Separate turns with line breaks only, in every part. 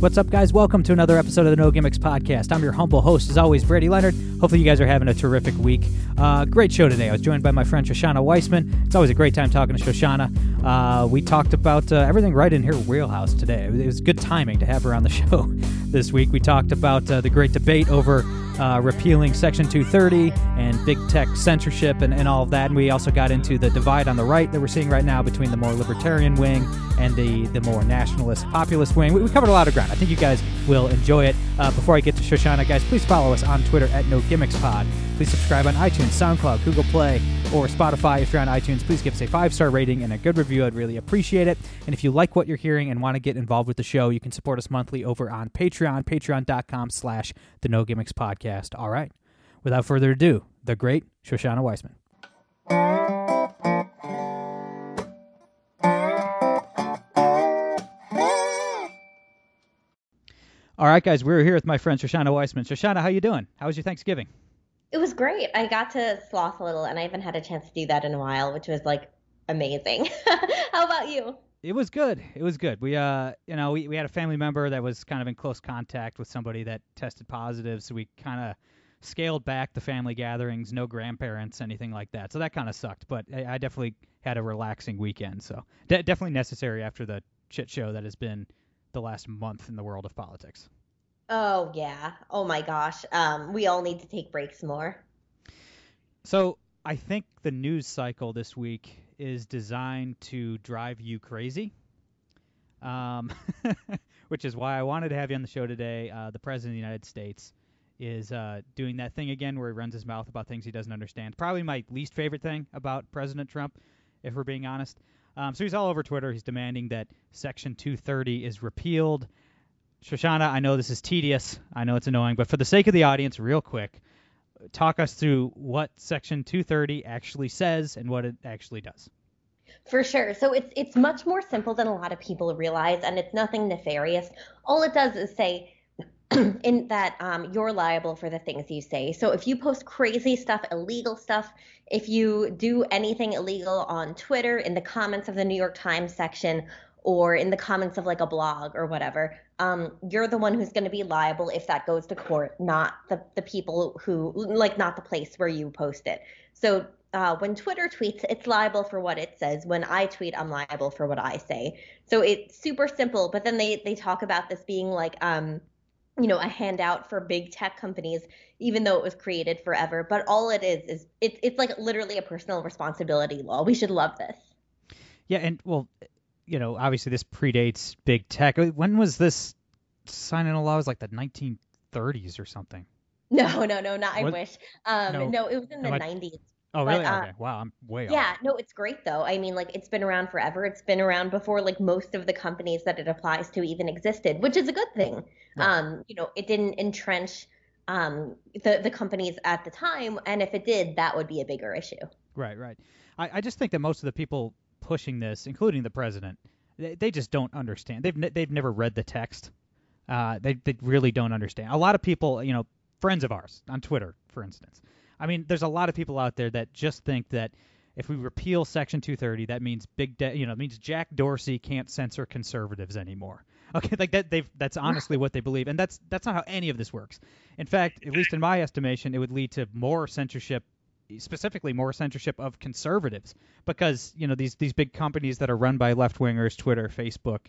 What's up, guys? Welcome to another episode of the No Gimmicks Podcast. I'm your humble host, as always, Brady Leonard. Hopefully, you guys are having a terrific week. Uh, great show today. I was joined by my friend Shoshana Weissmann. It's always a great time talking to Shoshana. Uh, we talked about uh, everything right in her wheelhouse today. It was, good timing to have her on the show this week. We talked about uh, the great debate over uh, repealing Section 230 and big tech censorship and, and all of that. And we also got into the divide on the right that we're seeing right now between the more libertarian wing and the, the more nationalist populist wing. We, we covered a lot of ground. I think you guys will enjoy it. Uh, before I get to Shoshana, guys, please follow us on Twitter at No Gimmicks Pod. Please subscribe on iTunes, SoundCloud, Google Play, or Spotify. If you're on iTunes, please give us a five star rating and a good review. I'd really appreciate it. And if you like what you're hearing and want to get involved with the show, you can support us monthly over on Patreon, patreon.com slash the No Gimmicks Podcast. All right. Without further ado, the great Shoshana Weissmann. All right, guys, we're here with my friend Shoshana Weissmann. Shoshana, how you doing? How was your Thanksgiving?
It was great. I got to sloth a little, and I haven't had a chance to do that in a while, which was like amazing. How about you?
It was good. It was good. We, uh, you know, we, we had a family member that was kind of in close contact with somebody that tested positive, so we kind of scaled back the family gatherings. No grandparents, anything like that. So that kind of sucked. But I, I definitely had a relaxing weekend. So de- definitely necessary after the shit show that has been the last month in the world of politics.
Oh yeah. Oh my gosh. Um, we all need to take breaks more.
So I think the news cycle this week is designed to drive you crazy. Um, which is why I wanted to have you on the show today. Uh, the president of the United States is uh, doing that thing again where he runs his mouth about things he doesn't understand. Probably my least favorite thing about President Trump, if we're being honest. Um, so he's all over Twitter. He's demanding that Section 230 is repealed. Shoshana, I know this is tedious. I know it's annoying, but for the sake of the audience, real quick, talk us through what Section 230 actually says and what it actually does.
For sure. So it's it's much more simple than a lot of people realize, and it's nothing nefarious. All it does is say in that um, you're liable for the things you say. So if you post crazy stuff, illegal stuff, if you do anything illegal on Twitter, in the comments of the New York Times section, or in the comments of like a blog or whatever, um, you're the one who's going to be liable if that goes to court, not the, the people who, like, not the place where you post it. So uh, when Twitter tweets, it's liable for what it says. When I tweet, I'm liable for what I say. So it's super simple. But then they they talk about this being like, um, you know, a handout for big tech companies, even though it was created forever. But all it is is it's it's like literally a personal responsibility law. We should love this.
Yeah, and well, you know, obviously this predates big tech. When was this signed into law? It was like the 1930s or something.
No, no, no, not I wish. Um,
No.
no, it was in the
Am I-
90s.
Oh,
But,
really?
uh,
okay. Wow, I'm way off.
Yeah, no, it's great though. I mean, like it's been around forever. It's been around before like most of the companies that it applies to even existed, which is a good thing.
Right.
Um, you know, it didn't entrench um the the companies at the time, and if it did, that would be a bigger issue.
Right, right. I, I just think that most of the people pushing this, including the president, they, they just don't understand. They've they've never read the text. Uh, they they really don't understand. A lot of people, you know, friends of ours on Twitter, for instance. I mean, there's a lot of people out there that just think that if we repeal Section 230, that means big, de- you know, means Jack Dorsey can't censor conservatives anymore. Okay, like that. They've that's honestly what they believe, and that's that's not how any of this works. In fact, at least in my estimation, it would lead to more censorship specifically more censorship of conservatives because you know these these big companies that are run by left wingers, Twitter, Facebook,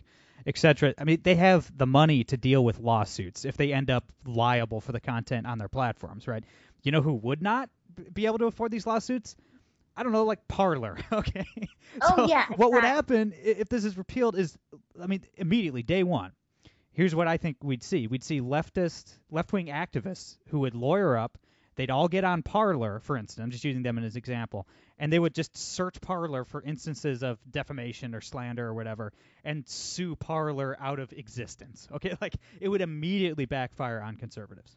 etc. I mean, they have the money to deal with lawsuits if they end up liable for the content on their platforms, right? You know who would not be able to afford these lawsuits? I don't know, like Parler. Okay.
Oh,
So
yeah,
What would happen if this is repealed? Is I mean, immediately day one. Here's what I think we'd see. We'd see leftist, left-wing activists who would lawyer up they'd all get on Parler, for instance. I'm just using them as an example, and they would just search Parler for instances of defamation or slander or whatever, and sue Parler out of existence. Okay, like it would immediately backfire on conservatives.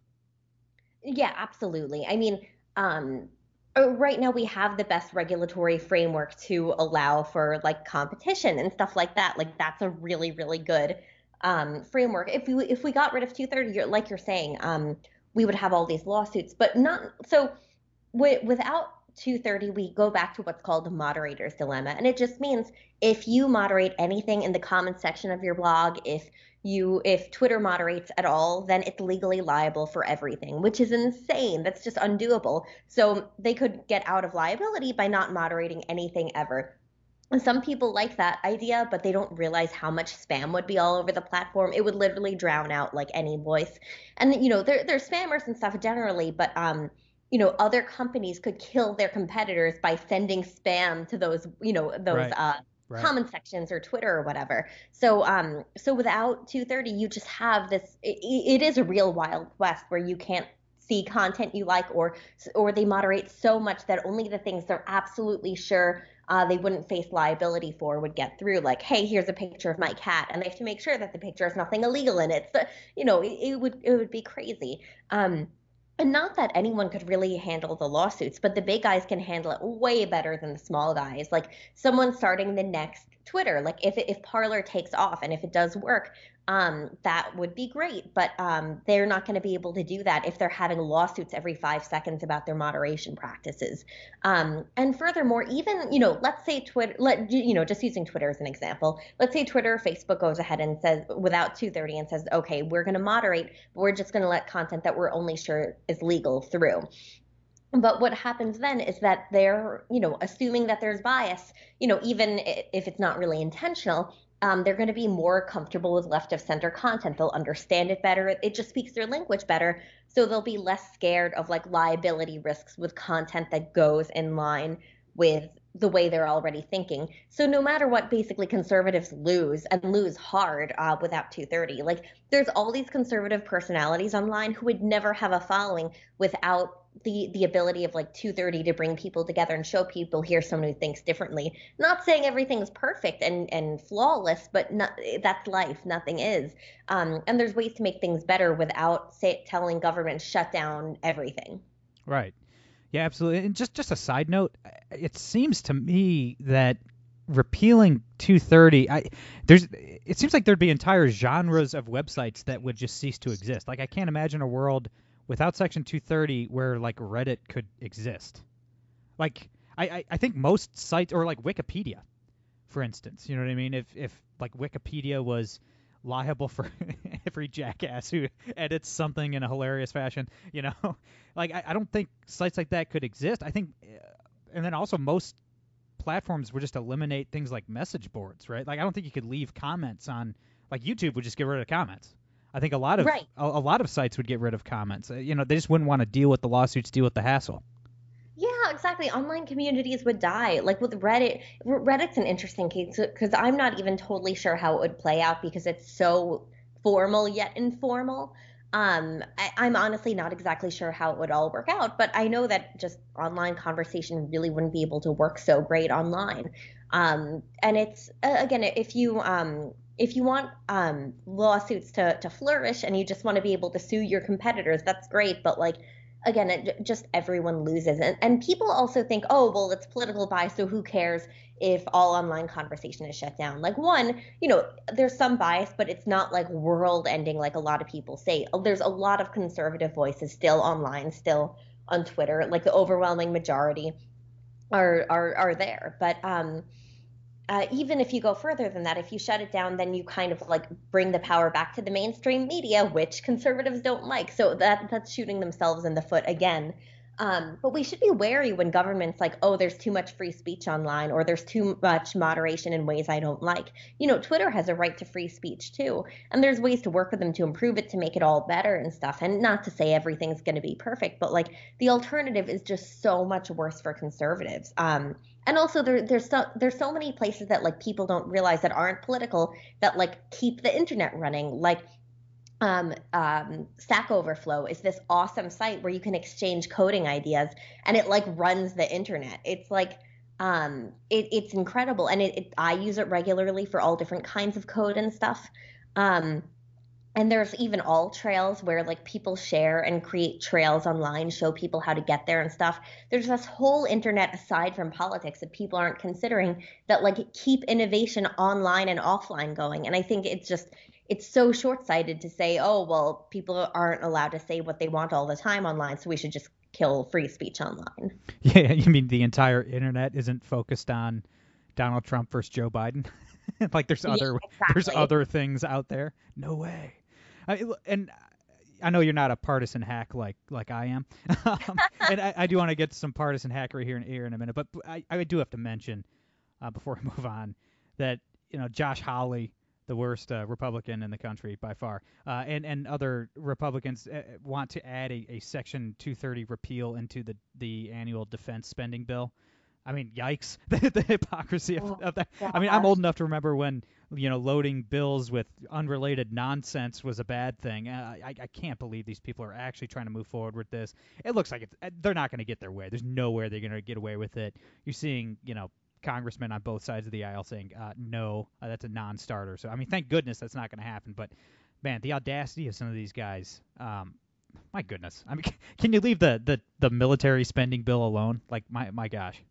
Yeah, absolutely. I mean, um, uh, right now we have the best regulatory framework to allow for like competition and stuff like that. Like that's a really, really good um, framework. If we if we got rid of 230, like you're saying, um, we would have all these lawsuits, but not so. W- without 230, we go back to what's called the moderator's dilemma, and it just means if you moderate anything in the comment section of your blog, if you if Twitter moderates at all, then it's legally liable for everything, which is insane. That's just undoable. So they could get out of liability by not moderating anything ever. And some people like that idea, but they don't realize how much spam would be all over the platform. It would literally drown out like any voice. And you know, there there's spammers and stuff generally, but um, you know, other companies could kill their competitors by sending spam to those, you know, those right. uh right. comment sections or Twitter or whatever. So um so without 230 you just have this it, it is a real wild west where you can't see content you like or or they moderate so much that only the things they're absolutely sure uh, they wouldn't face liability for would get through like hey here's a picture of my cat and they have to make sure that the picture has nothing illegal in it so you know it, it would it would be crazy um and not that anyone could really handle the lawsuits, but the big guys can handle it way better than the small guys. Like someone starting the next Twitter, like if if Parler takes off and if it does work, um, that would be great. But um, they're not going to be able to do that if they're having lawsuits every five seconds about their moderation practices. Um, and furthermore, even you know, let's say Twitter, let you know, just using Twitter as an example. Let's say Twitter, Facebook goes ahead and says without 230 and says, okay, we're going to moderate, but we're just going to let content that we're only sure is legal through. But what happens then is that they're, you know, assuming that there's bias, you know, even if it's not really intentional, um, they're going to be more comfortable with left of center content. They'll understand it better. It just speaks their language better. So they'll be less scared of like liability risks with content that goes in line with the way they're already thinking. So no matter what, basically conservatives lose and lose hard uh, without 230. Like there's all these conservative personalities online who would never have a following without the the ability of like 230 to bring people together and show people here's someone who thinks differently not saying everything's perfect and and flawless but not, that's life nothing is um, and there's ways to make things better without say, telling government shut down everything
right yeah absolutely and just just a side note it seems to me that repealing 230 I there's it seems like there'd be entire genres of websites that would just cease to exist like I can't imagine a world without Section 230 where like Reddit could exist. Like I, I, think most sites or like Wikipedia, for instance, you know what I mean? If if like Wikipedia was liable for every jackass who edits something in a hilarious fashion, you know, like I, I don't think sites like that could exist. I think, uh, and then also most platforms would just eliminate things like message boards, right? Like I don't think you could leave comments on like YouTube would just get rid of comments. I think a lot of
right.
a, a, lot of sites would get rid of comments. Uh, you know, they just wouldn't want to deal with the lawsuits, deal with the hassle.
Exactly. Online communities would die. Like with Reddit, Reddit's an interesting case because I'm not even totally sure how it would play out because it's so formal yet informal. Um, I, am honestly not exactly sure how it would all work out, but I know that just online conversation really wouldn't be able to work so great online. Um, and it's again, if you um, if you want um, lawsuits to, to flourish and you just want to be able to sue your competitors, that's great. But like, again, it, just everyone loses. And, and people also think, oh, well, it's political bias, so who cares if all online conversation is shut down? Like, one, you know, there's some bias, but it's not like world ending like a lot of people say. There's a lot of conservative voices still online, still on Twitter. Like the overwhelming majority are are are there. But um, uh, even if you go further than that, if you shut it down, then you kind of like bring the power back to the mainstream media, which conservatives don't like. So that that's shooting themselves in the foot again. Um, but we should be wary when governments like, oh, there's too much free speech online, or there's too much moderation in ways I don't like. You know, Twitter has a right to free speech too, and there's ways to work with them to improve it to make it all better and stuff. And not to say everything's going to be perfect, but like the alternative is just so much worse for conservatives. Um, and also there, there's so there's so many places that like people don't realize that aren't political that like keep the internet running like um, um, Stack Overflow is this awesome site where you can exchange coding ideas, and it like runs the internet. It's like um, it, it's incredible, and it, it, I use it regularly for all different kinds of code and stuff. Um, and there's even AllTrails where like people share and create trails online show people how to get there and stuff there's this whole internet aside from politics that people aren't considering that like keep innovation online and offline going and i think it's just it's so short-sighted to say oh well people aren't allowed to say what they want all the time online so we should just kill free speech online
yeah you mean the entire internet isn't focused on donald trump versus joe biden like there's other
yeah, exactly.
there's other things out there no way I, and I know you're not a partisan hack like like I am, um, and I, I do want to get some partisan hackery here in here in a minute. But I, I do have to mention uh, before we move on that you know Josh Hawley, the worst uh, Republican in the country by far, uh, and and other Republicans uh, want to add a, a Section 230 repeal into the the annual defense spending bill. I mean, yikes! the, the hypocrisy of,
Oh,
of that. I mean, I'm old enough to remember when you know loading bills with unrelated nonsense was a bad thing. Uh, I, I can't believe these people are actually trying to move forward with this. It looks like it's, uh, they're not going to get their way. There's nowhere they're going to get away with it. You're seeing, you know, congressmen on both sides of the aisle saying, uh, "No, uh, that's a non-starter." So I mean, thank goodness that's not going to happen. But man, the audacity of some of these guys. Um, my goodness. I mean, can you leave the, the, the military spending bill alone? Like my my gosh.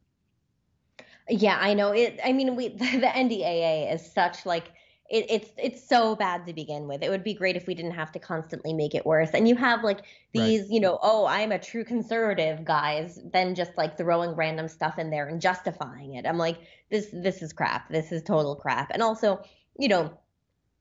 Yeah, I know it. I mean, we the NDAA is such like it, it's it's so bad to begin with. It would be great if we didn't have to constantly make it worse. And you have like these, you know, oh, I'm a true conservative guys, then just like throwing random stuff in there and justifying it. I'm like, this this is crap. This is total crap. And also, you know,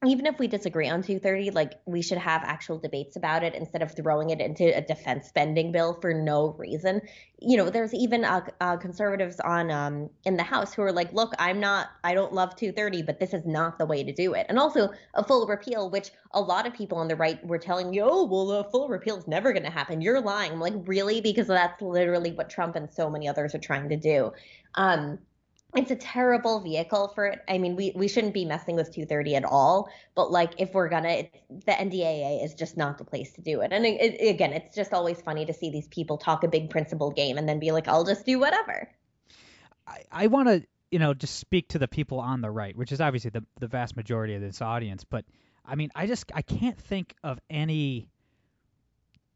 even if we disagree on 230, like we should have actual debates about it instead of throwing it into a defense spending bill for no reason. You know, there's even uh, uh, conservatives on um, in the House who are like, look, I'm not, I don't love 230, but this is not the way to do it. And also a full repeal, which a lot of people on the right were telling you, oh, well, a full repeal is never going to happen. You're lying. I'm like, really? Because that's literally what Trump and so many others are trying to do. Um, it's a terrible vehicle for it. I mean, we, we shouldn't be messing with 230 at all. But like, if we're gonna, it's, the NDAA is just not the place to do it. And it, it, again, it's just always funny to see these people talk a big principle game and then be like, I'll just do whatever.
I, I want to, you know, just speak to the people on the right, which is obviously the the vast majority of this audience. But I mean, I just I can't think of any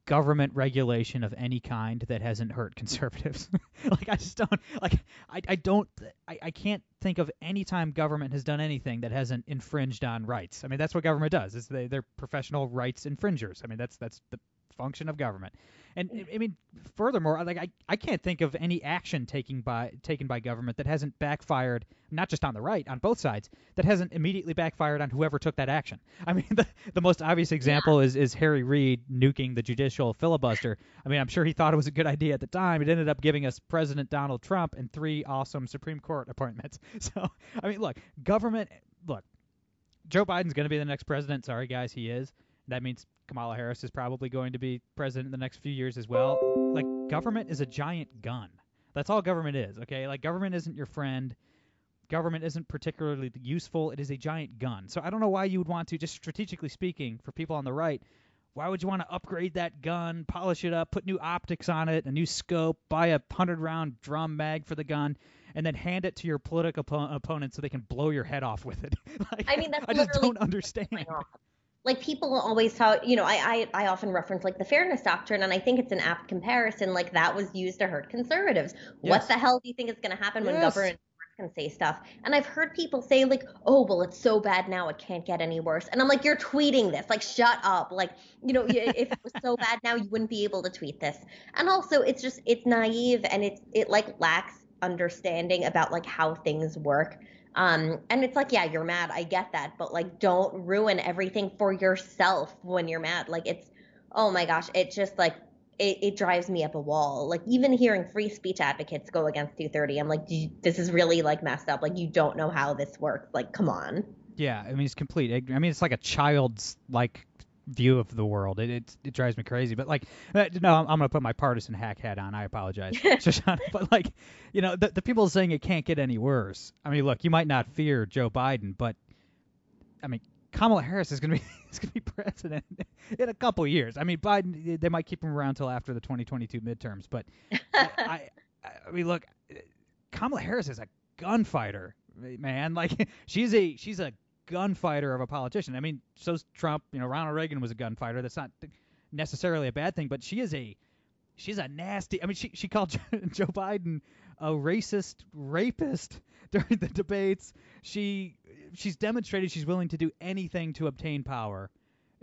government regulation of any kind that hasn't hurt conservatives. like I just don't like I, I don't I, I can't think of any time government has done anything that hasn't infringed on rights. I mean that's what government does. Is they they're professional rights infringers. I mean that's that's the function of government. And I- mean furthermore like I, I can't think of any action taken by taken by government that hasn't backfired not just on the right on both sides that hasn't immediately backfired on whoever took that action. I mean the, the most obvious example is is Harry Reid nuking the judicial filibuster. I mean I'm sure he thought it was a good idea at the time. It ended up giving us President Donald Trump and three awesome Supreme Court appointments. So I mean look, government look Joe Biden's going to be the next president. Sorry, guys, he is. That means Kamala Harris is probably going to be president in the next few years as well. Like, government is a giant gun. That's all government is, okay? Like, government isn't your friend. Government isn't particularly useful. It is a giant gun. So I don't know why you would want to, just strategically speaking, for people on the right, why would you want to upgrade that gun, polish it up, put new optics on it, a new scope, buy a 100 round drum mag for the gun? and then hand it to your political oppo- opponent so they can blow your head off with it. like,
I mean, that's
I just don't understand.
Like people always talk you know I, I i often reference like the fairness doctrine and i think it's an apt comparison like that was used to hurt conservatives. What the hell do you think is going to happen when government can say stuff? And i've heard people say like oh well it's so bad now it can't get any worse. And i'm like you're tweeting this. Like shut up. Like you know if it was so bad now you wouldn't be able to tweet this. And also it's just it's naive and it's it like lacks understanding about like how things work um, and it's like, yeah, you're mad. I get that. But like, don't ruin everything for yourself when you're mad. Like, it's, oh my gosh, it just like, it, it drives me up a wall. Like, even hearing free speech advocates go against 230, I'm like, "Do this is really like messed up. Like, you don't know how this works. Like, come on.
Yeah, I mean it's complete. I mean it's like a child's like view of the world. It it, it drives me crazy. But like, uh, no, I'm, I'm gonna put my partisan hack hat on. I apologize, Shoshana. But like, you know, the the people saying it can't get any worse. I mean, look, you might not fear Joe Biden, but I mean, Kamala Harris is going to be is to be president in a couple years. I mean, Biden they might keep him around till after the 2022 midterms, but I I mean, look, Kamala Harris is a gunfighter, man. Like she's a she's a gunfighter of a politician. I mean, so's Trump. You know, Ronald Reagan was a gunfighter. That's not necessarily a bad thing, but she is a she's a nasty. I mean, she she called Joe Biden a racist rapist during the debates. She she's demonstrated she's willing to do anything to obtain power.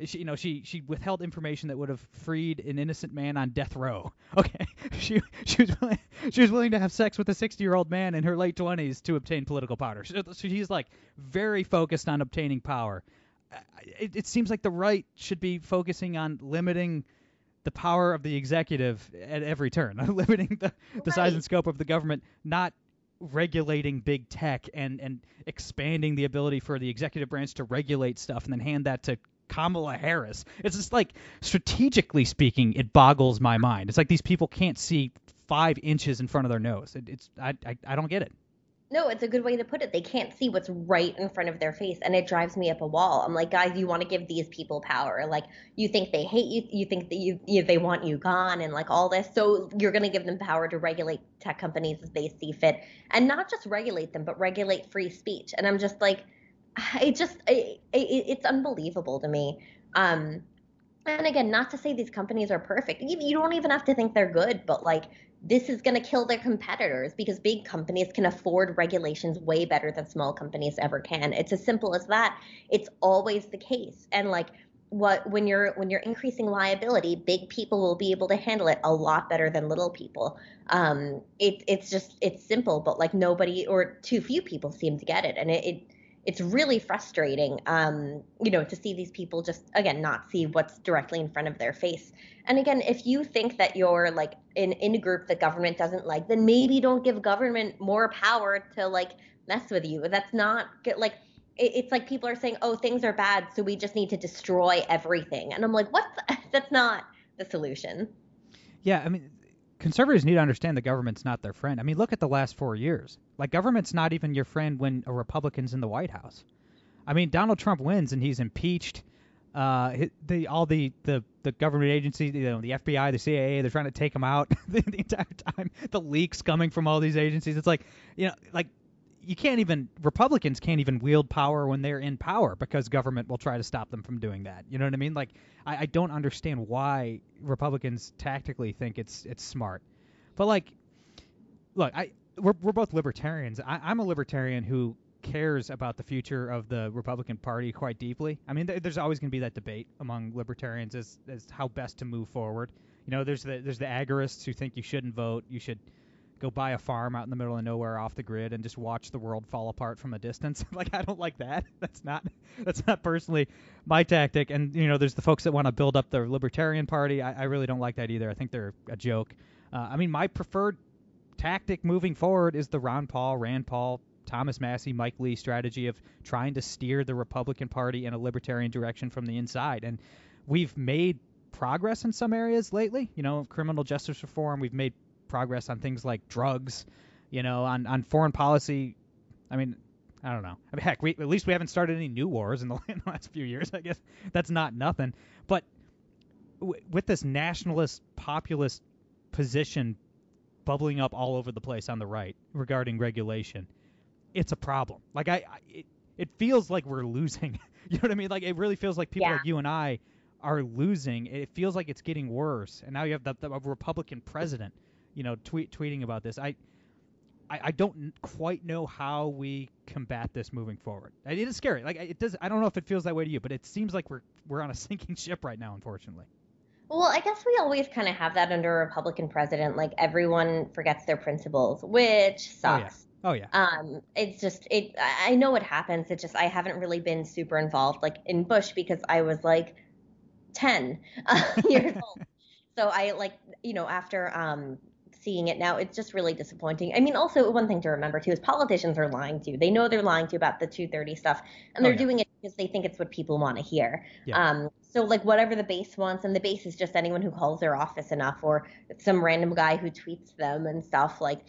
She, you know, she she withheld information that would have freed an innocent man on death row. Okay, she she was willing, she was willing to have sex with a 60 year old man in her late 20s to obtain political power. So she's like very focused on obtaining power. It, it seems like the right should be focusing on limiting the power of the executive at every turn, limiting the, the size and scope of the government, not regulating big tech and and expanding the ability for the executive branch to regulate stuff and then hand that to Kamala Harris. It's just like strategically speaking, it boggles my mind. It's like these people can't see five inches in front of their nose. It, it's I, I I don't get it.
No, it's a good way to put it. They can't see what's right in front of their face, and it drives me up a wall. I'm like, guys, you want to give these people power? Like, you think they hate you? You think that you, you they want you gone, and like all this. So you're going to give them power to regulate tech companies as they see fit, and not just regulate them, but regulate free speech. And I'm just like, it just it, it, it's unbelievable to me. Um, and again, not to say these companies are perfect. You, don't even have to think they're good, but like this is going to kill their competitors because big companies can afford regulations way better than small companies ever can. It's as simple as that. It's always the case. And like what when you're when you're increasing liability, big people will be able to handle it a lot better than little people. Um, it, it's just it's simple, but like nobody or too few people seem to get it, and it, it it's really frustrating, um, you know, to see these people just again not see what's directly in front of their face. And again, if you think that you're like in in a group that government doesn't like, then maybe don't give government more power to like mess with you. That's not good. Like it, it's like people are saying, oh, things are bad, so we just need to destroy everything. And I'm like, what? That's not the solution.
Yeah, I mean, conservatives need to understand the government's not their friend. I mean, look at the last four years. Like, government's not even your friend when a Republican's in the White House. I mean, Donald Trump wins and he's impeached. Uh, the all the, the, the government agencies, you know, the FBI, the CIA, they're trying to take him out the, the entire time. The leaks coming from all these agencies. It's like, you know, like you can't even Republicans can't even wield power when they're in power because government will try to stop them from doing that. You know what I mean? Like I, I don't understand why Republicans tactically think it's it's smart. But like, look, I we're we're both libertarians. I, I'm a libertarian who cares about the future of the Republican Party quite deeply. I mean, th- there's always going to be that debate among libertarians as as how best to move forward. You know, there's the there's the agorists who think you shouldn't vote, you should go buy a farm out in the middle of nowhere off the grid and just watch the world fall apart from a distance. like I don't like that. That's not that's not personally my tactic. And you know, there's the folks that want to build up the Libertarian Party. I, I really don't like that either. I think they're a joke. Uh, I mean, my preferred tactic moving forward is the Ron Paul, Rand Paul, Thomas Massie, Mike Lee strategy of trying to steer the Republican Party in a libertarian direction from the inside. And we've made progress in some areas lately. You know, criminal justice reform. We've made progress on things like drugs, you know, on, on foreign policy. I mean, I don't know. I mean, heck, we, at least we haven't started any new wars in the, in the last few years. I guess that's not nothing. But w- with this nationalist, populist position bubbling up all over the place on the right regarding regulation, it's a problem. Like I, I it, it feels like we're losing. you know what I mean? Like it really feels like people
Yeah.
like you and I are losing. It feels like it's getting worse. And now you have the, the Republican president you know, tweet tweeting about this. I, I, I don't quite know how we combat this moving forward. It is scary. Like it does. I don't know if it feels that way to you, but it seems like we're we're on a sinking ship right now, unfortunately.
Well, I guess we always kind of have that under a Republican president. Like everyone forgets their principles, which sucks.
Oh yeah. Oh, yeah.
Um, it's just it. I know it happens. It just I haven't really been super involved like in Bush because I was like ten uh, years old. So I like you know after um seeing it now, it's just really disappointing. I mean, also one thing to remember too is politicians are lying to you. They know they're lying to you about the 230 stuff, and
Oh,
they're
yeah.
doing it because they think it's what people want to hear.
Yeah.
Um, so like whatever the base wants, and the base is just anyone who calls their office enough, or some random guy who tweets them and stuff. Like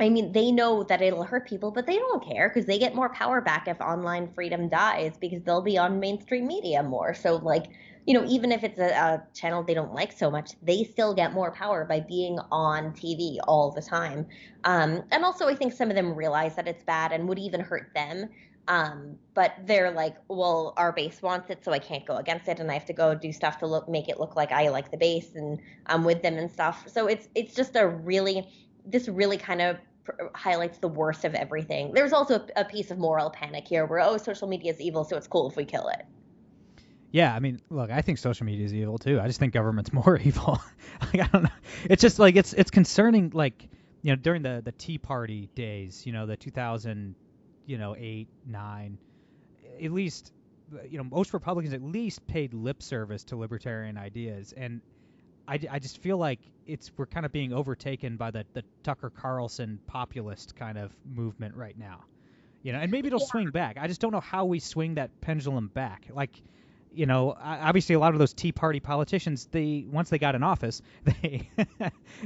I mean, they know that it'll hurt people, but they don't care because they get more power back if online freedom dies because they'll be on mainstream media more. So, like, you know, even if it's a, a, channel they don't like so much, they still get more power by being on TV all the time. Um, and also, I think some of them realize that it's bad and would even hurt them. Um, but they're like, well, our base wants it, so I can't go against it, and I have to go do stuff to look make it look like I like the base and I'm with them and stuff. So it's it's just a really this really kind of highlights the worst of everything. There's also a, piece of moral panic here where, oh, social media is evil, so it's cool if we kill it.
Yeah, I mean, look, I think social media is evil too. I just think government's more evil. like, I don't know. It's just like it's it's concerning. Like you know, during the the Tea Party days, you know, the 2000, you know, eight nine, at least, you know, most Republicans at least paid lip service to libertarian ideas, and I, I just feel like it's we're kind of being overtaken by the, the Tucker Carlson populist kind of movement right now. You know, and maybe it'll yeah. swing back. I just don't know how we swing that pendulum back. Like, you know, obviously a lot of those Tea Party politicians, they once they got in office, they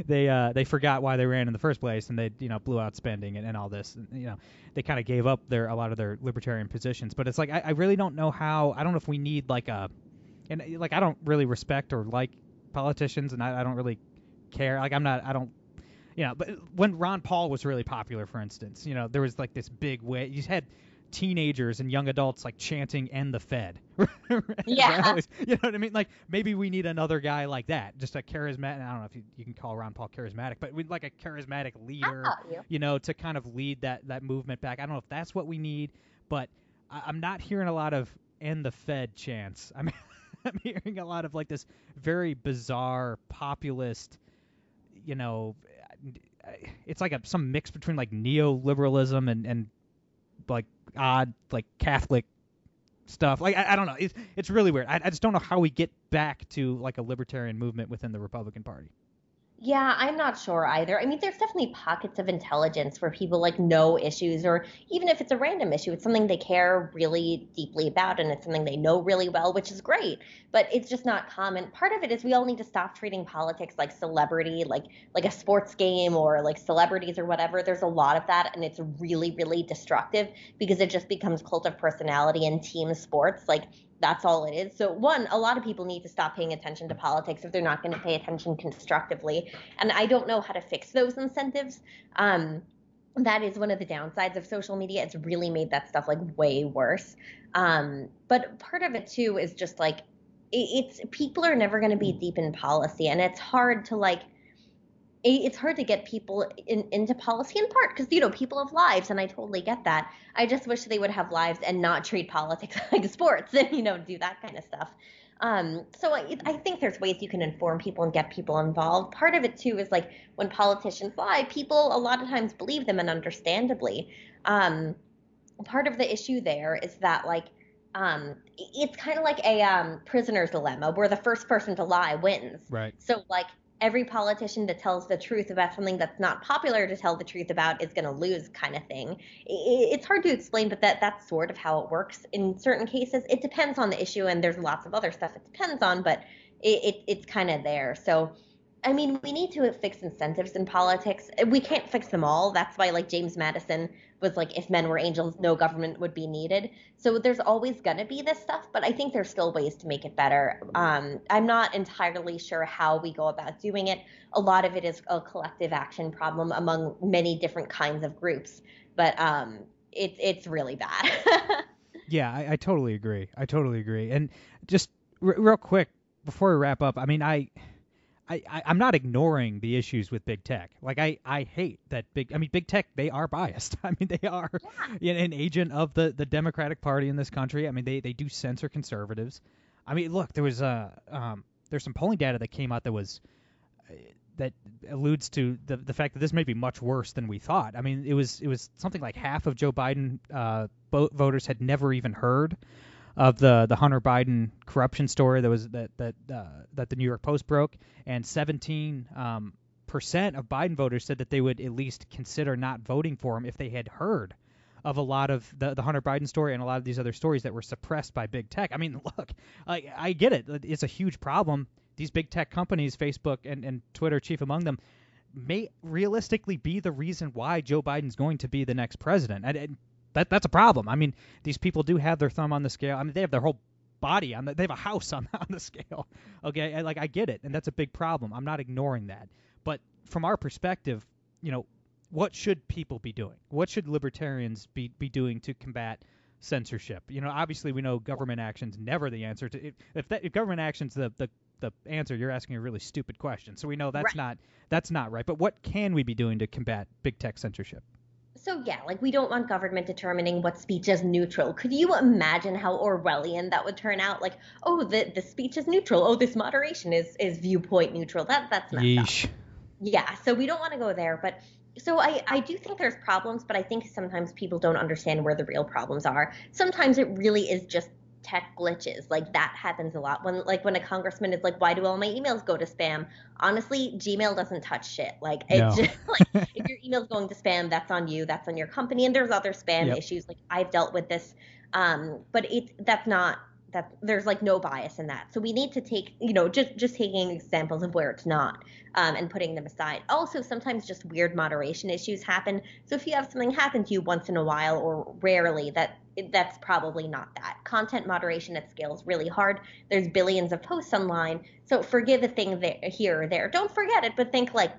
they uh, they forgot why they ran in the first place, and they you know blew out spending and, and all this. And, you know, they kind of gave up their a lot of their libertarian positions. But it's like I, I really don't know how. I don't know if we need like a, and like I don't really respect or like politicians, and I, I don't really care. Like I'm not. I don't. You know, but when Ron Paul was really popular, for instance, you know, there was like this big way. You had teenagers and young adults like chanting "End the Fed."
yeah.
you know what I mean? Like maybe we need another guy like that, just a charismatic. I don't know if you, you can call Ron Paul charismatic, but we like a charismatic leader,
you.
you. know, to kind of lead that that movement back. I don't know if that's what we need, but I, I'm not hearing a lot of "End the Fed" chants. I mean. I'm hearing a lot of like this very bizarre populist, you know, uh, it's like a some mix between like neoliberalism and and like odd like Catholic stuff. Like I, I don't know, it's it's really weird. I, I just don't know how we get back to like a libertarian movement within the Republican Party.
Yeah, I'm not sure either. I mean, there's definitely pockets of intelligence where people like know issues, or even if it's a random issue, it's something they care really deeply about and it's something they know really well, which is great. But it's just not common. Part of it is we all need to stop treating politics like celebrity, like like a sports game or like celebrities or whatever. There's a lot of that, and it's really, really destructive because it just becomes cult of personality and team sports. Like that's all it is. So, one, a lot of people need to stop paying attention to politics if they're not going to pay attention constructively. And I don't know how to fix those incentives. Um, that is one of the downsides of social media. It's really made that stuff like way worse. Um, but part of it too is just like it's people are never going to be deep in policy, and it's hard to like it's hard to get people in, into policy in part because you know people have lives and i totally get that. I just wish they would have lives and not treat politics like sports and you know do that kind of stuff. Um, so I, I think there's ways you can inform people and get people involved. Part of it too is like when politicians lie people a lot of times believe them and understandably um, part of the issue there is that like um, it's kind of like a um, prisoner's dilemma where the first person to lie wins.
Right.
So like every politician that tells the truth about something that's not popular to tell the truth about is going to lose kind of thing. It's hard to explain but that that's sort of how it works in certain cases. It depends on the issue and there's lots of other stuff it depends on but it, it it's kind of there. So I mean, we need to fix incentives in politics. We can't fix them all. That's why, like, James Madison was like, if men were angels, no government would be needed. So there's always going to be this stuff, but I think there's still ways to make it better. Um, I'm not entirely sure how we go about doing it. A lot of it is a collective action problem among many different kinds of groups, but um, it, it's really bad.
yeah, I, I, totally agree. I totally agree. And just r- real quick, before we wrap up, I mean, I I, I am not ignoring the issues with big tech. Like I I hate that big. I mean, big tech they are biased. I mean, they are
yeah.
an agent of the the Democratic Party in this country. I mean, they they do censor conservatives. I mean, look, there was uh um there's some polling data that came out that was uh, that alludes to the the fact that this may be much worse than we thought. I mean, it was it was something like half of Joe Biden uh, voters had never even heard of the the Hunter Biden corruption story that was that that uh, that the New York Post broke, and 17 um, percent of Biden voters said that they would at least consider not voting for him if they had heard of a lot of the, the Hunter Biden story and a lot of these other stories that were suppressed by big tech. I mean, look, I, I get it. It's a huge problem. These big tech companies, Facebook and, and Twitter chief among them, may realistically be the reason why Joe Biden's going to be the next president. And, and that that's a problem. I mean, these people do have their thumb on the scale. I mean, they have their whole body on the, they have a house on on the scale. Okay, like I get it, and that's a big problem. I'm not ignoring that. But from our perspective, you know, what should people be doing? What should libertarians be be doing to combat censorship? You know, obviously we know government action's never the answer to if if, that, if government action's the the the answer, you're asking a really stupid question. So we know that's
Right.
not that's not right. But what can we be doing to combat big tech censorship?
So yeah, like we don't want government determining what speech is neutral. Could you imagine how Orwellian that would turn out? Like, oh, the the speech is neutral. Oh, this moderation is is viewpoint neutral. That that's messed up. Yeah, so we don't want to go there, but so I I do think there's problems, but I think sometimes people don't understand where the real problems are. Sometimes it really is just tech glitches. Like that happens a lot when like when a congressman is like, "Why do all my emails go to spam?" Honestly, Gmail doesn't touch shit. Like it
No.
just like if your email's going to spam, that's on you, that's on your company, and there's other spam
Yep.
issues. Like I've dealt with this, um, but it's that's not that there's like no bias in that. So we need to take you know just just taking examples of where it's not um, and putting them aside. Also, sometimes just weird moderation issues happen. So if you have something happen to you once in a while or rarely, that that's probably not that. Content moderation at scale is really hard. There's billions of posts online, so forgive a thing there, here or there. Don't forget it, but think like,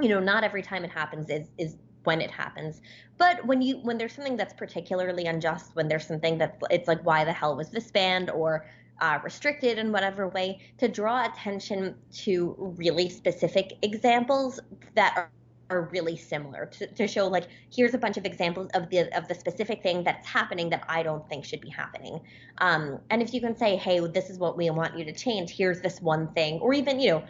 you know, not every time it happens is is when it happens. But when you when there's something that's particularly unjust, when there's something that's it's like why the hell was this banned or uh, restricted in whatever way, to draw attention to really specific examples that are, are really similar to, to show like here's a bunch of examples of the of the specific thing that's happening that I don't think should be happening. Um, and if you can say, hey, this is what we want you to change. Here's this one thing, or even you know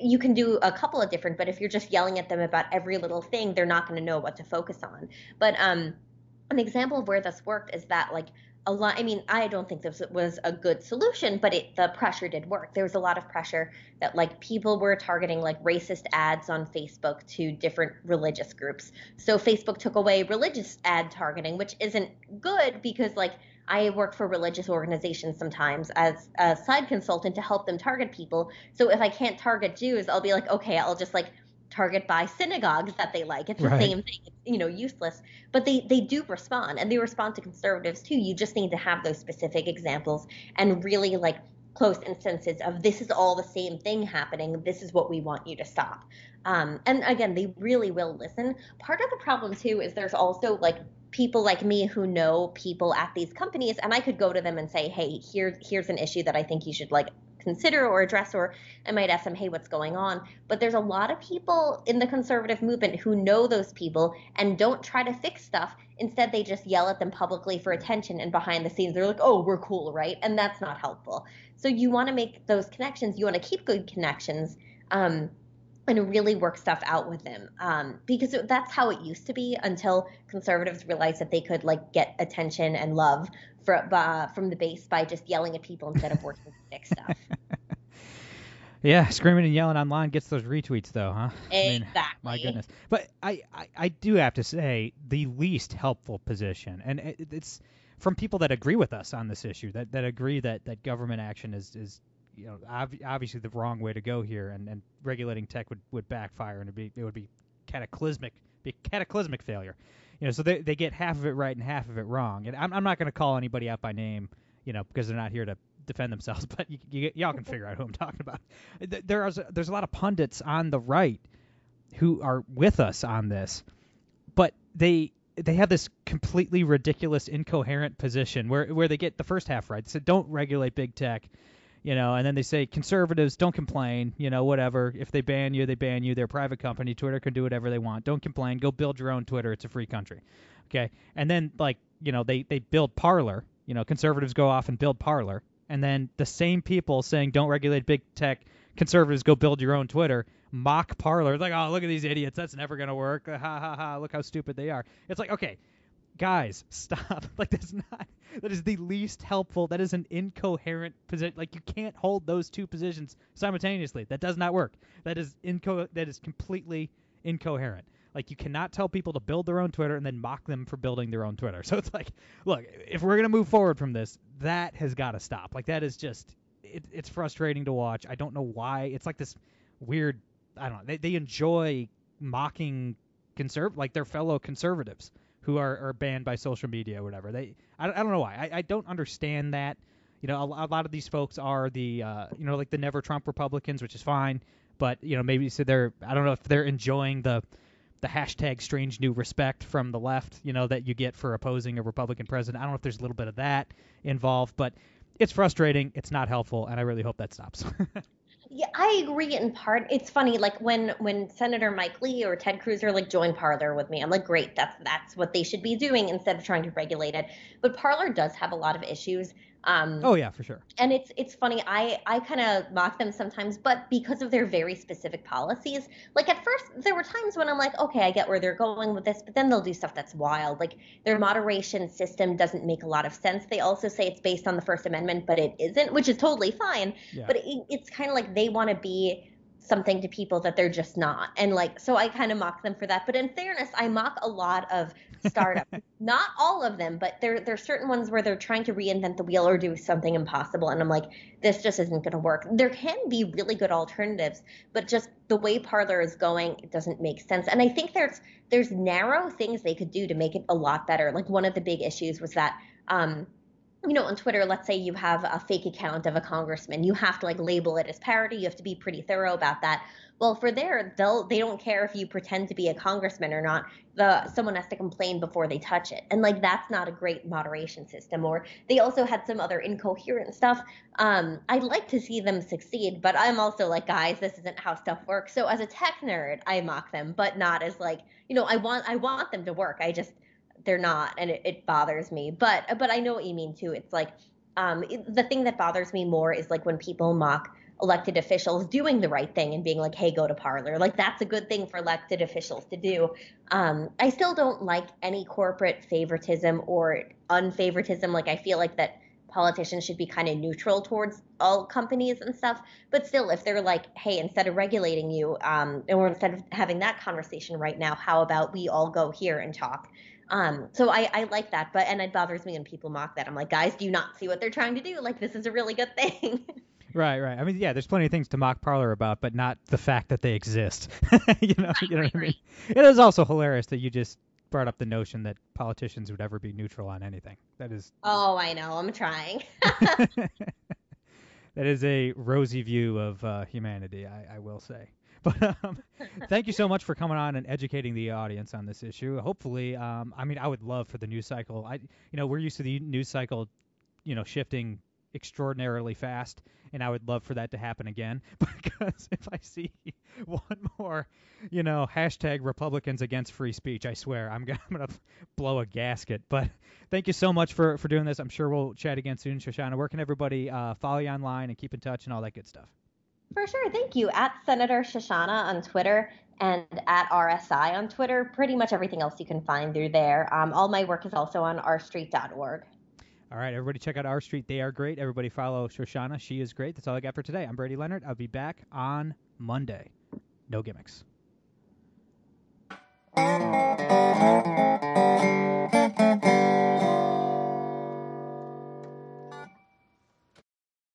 you can do a couple of different but if you're just yelling at them about every little thing they're not going to know what to focus on but um an example of where this worked is that like a lot i mean i don't think this was a good solution but it the pressure did work there was a lot of pressure that like people were targeting like racist ads on facebook to different religious groups so facebook took away religious ad targeting which isn't good because like I work for religious organizations sometimes as a side consultant to help them target people. So if I can't target Jews, I'll be like, okay, I'll just like target by synagogues that they like. It's the
Right.
same thing. It's, you know, useless. But they they do respond and they respond to conservatives too. You just need to have those specific examples and really like close instances of this is all the same thing happening. This is what we want you to stop. Um, and again, they really will listen. Part of the problem too is there's also like people like me who know people at these companies and I could go to them and say, "Hey, here here's an issue that I think you should like consider or address or I might ask them, "Hey, what's going on?" But there's a lot of people in the conservative movement who know those people and don't try to fix stuff. Instead, they just yell at them publicly for attention and behind the scenes they're like, "Oh, we're cool, right?" And that's not helpful. So you want to make those connections, you want to keep good connections. Um, and really work stuff out with them um, because that's how it used to be until conservatives realized that they could like get attention and love for, uh, from the base by just yelling at people instead of working to fix stuff.
Yeah, screaming and yelling online gets those retweets though, huh? I mean,
exactly.
My goodness. But I, I, I do have to say the least helpful position, and it, it's from people that agree with us on this issue, that, that agree that, that government action is, is you know ob- obviously the wrong way to go here, and, and regulating tech would, would backfire and it'd be, it would be cataclysmic, a cataclysmic failure. You know, so they, they get half of it right and half of it wrong. And I'm, I'm not going to call anybody out by name, you know, because they're not here to defend themselves. But you, you, y'all can figure out who I'm talking about. Th- There is there's a lot of pundits on the right who are with us on this, but they they have this completely ridiculous, incoherent position where where they get the first half right. They said don't regulate big tech, you know, and then they say conservatives don't complain, you know, whatever. If they ban you, they ban you. They're a private company. Twitter can do whatever they want. Don't complain. Go build your own Twitter. It's a free country. Okay, and then like you know they they build Parler. You know, conservatives go off and build Parler, and then the same people saying don't regulate big tech, conservatives go build your own Twitter, mock Parler. It's like, oh, look at these idiots. That's never gonna work. Ha ha ha. Look how stupid they are. It's like, okay, guys, stop. Like that's not. That is the least helpful. That is an incoherent position. Like you can't hold those two positions simultaneously. That does not work. That is inco. That is completely incoherent. Like you cannot tell people to build their own Twitter and then mock them for building their own Twitter. So it's like, look, if we're gonna move forward from this, that has got to stop. Like that is just, it, it's frustrating to watch. I don't know why. It's like this weird. I don't know. They they enjoy mocking conserv like their fellow conservatives who are, are banned by social media or whatever. They I, I don't know why. I, I don't understand that. You know, a, a lot of these folks are the uh, you know like the never Trump Republicans, which is fine. But you know maybe so they're I don't know if they're enjoying the the hashtag strange new respect from the left, you know, that you get for opposing a Republican president. I don't know if there's a little bit of that involved, but it's frustrating. It's not helpful, and I really hope that stops.
Yeah, I agree in part. It's funny, like when when Senator Mike Lee or Ted Cruz are like join Parler with me. I'm like, great, that's that's what they should be doing instead of trying to regulate it. But Parler does have a lot of issues. Um,
oh yeah, for sure.
And it's it's funny. I I kind of mock them sometimes, but because of their very specific policies. Like at first, there were times when I'm like, okay, I get where they're going with this, but then they'll do stuff that's wild. Like their moderation system doesn't make a lot of sense. They also say it's based on the First Amendment, but it isn't, which is totally fine. Yeah. But it, it's kind of like they want to be something to people that they're just not. And like, so I kind of mock them for that. But in fairness, I mock a lot of startups. not all of them, but there there's certain ones where they're trying to reinvent the wheel or do something impossible. And I'm like, this just isn't going to work. There can be really good alternatives, but just the way Parler is going, it doesn't make sense. And I think there's there's narrow things they could do to make it a lot better. Like one of the big issues was that um, you know, on Twitter, let's say you have a fake account of a congressman, you have to like label it as parody. You have to be pretty thorough about that. Well, for there, they'll they don't care if you pretend to be a congressman or not. The someone has to complain before they touch it, and like that's not a great moderation system. Or they also had some other incoherent stuff. Um, I'd like to see them succeed, but I'm also like, guys, this isn't how stuff works. So as a tech nerd, I mock them, but not as like, you know, I want I want them to work. I just they're not, and it, it bothers me. But but I know what you mean too. It's like um, it, the thing that bothers me more is like when people mock elected officials doing the right thing and being like, hey, go to Parler. Like that's a good thing for elected officials to do. Um, I still don't like any corporate favoritism or unfavoritism. Like I feel like that politicians should be kind of neutral towards all companies and stuff. But still, if they're like, hey, instead of regulating you, um, or instead of having that conversation right now, how about we all go here and talk? Um, so I, I like that, but and it bothers me when people mock that. I'm like, guys, do you not see what they're trying to do? Like, this is a really good thing.
Right, right. I mean, yeah, there's plenty of things to mock Parler about, but not the fact that they exist. you know, you know what I mean. It is also hilarious that you just brought up the notion that politicians would ever be neutral on anything. That is.
Oh, I know. I'm trying.
that is a rosy view of uh, humanity, I, I will say. But um, thank you so much for coming on and educating the audience on this issue. Hopefully, um, I mean, I would love for the news cycle. I, you know, we're used to the news cycle, you know, shifting extraordinarily fast, and I would love for that to happen again. Because if I see one more, you know, hashtag Republicans against free speech, I swear I'm gonna, I'm gonna blow a gasket. But thank you so much for for doing this. I'm sure we'll chat again soon, Shoshana. Where can everybody uh, follow you online and keep in touch and all that good stuff?
For sure. Thank you. At Senator Shoshana on Twitter and at RSI on Twitter. Pretty much everything else you can find through there. Um, all my work is also on rstreet.org.
All right, everybody, check out R Street. They are great. Everybody, follow Shoshana. She is great. That's all I got for today. I'm Brady Leonard. I'll be back on Monday. No gimmicks.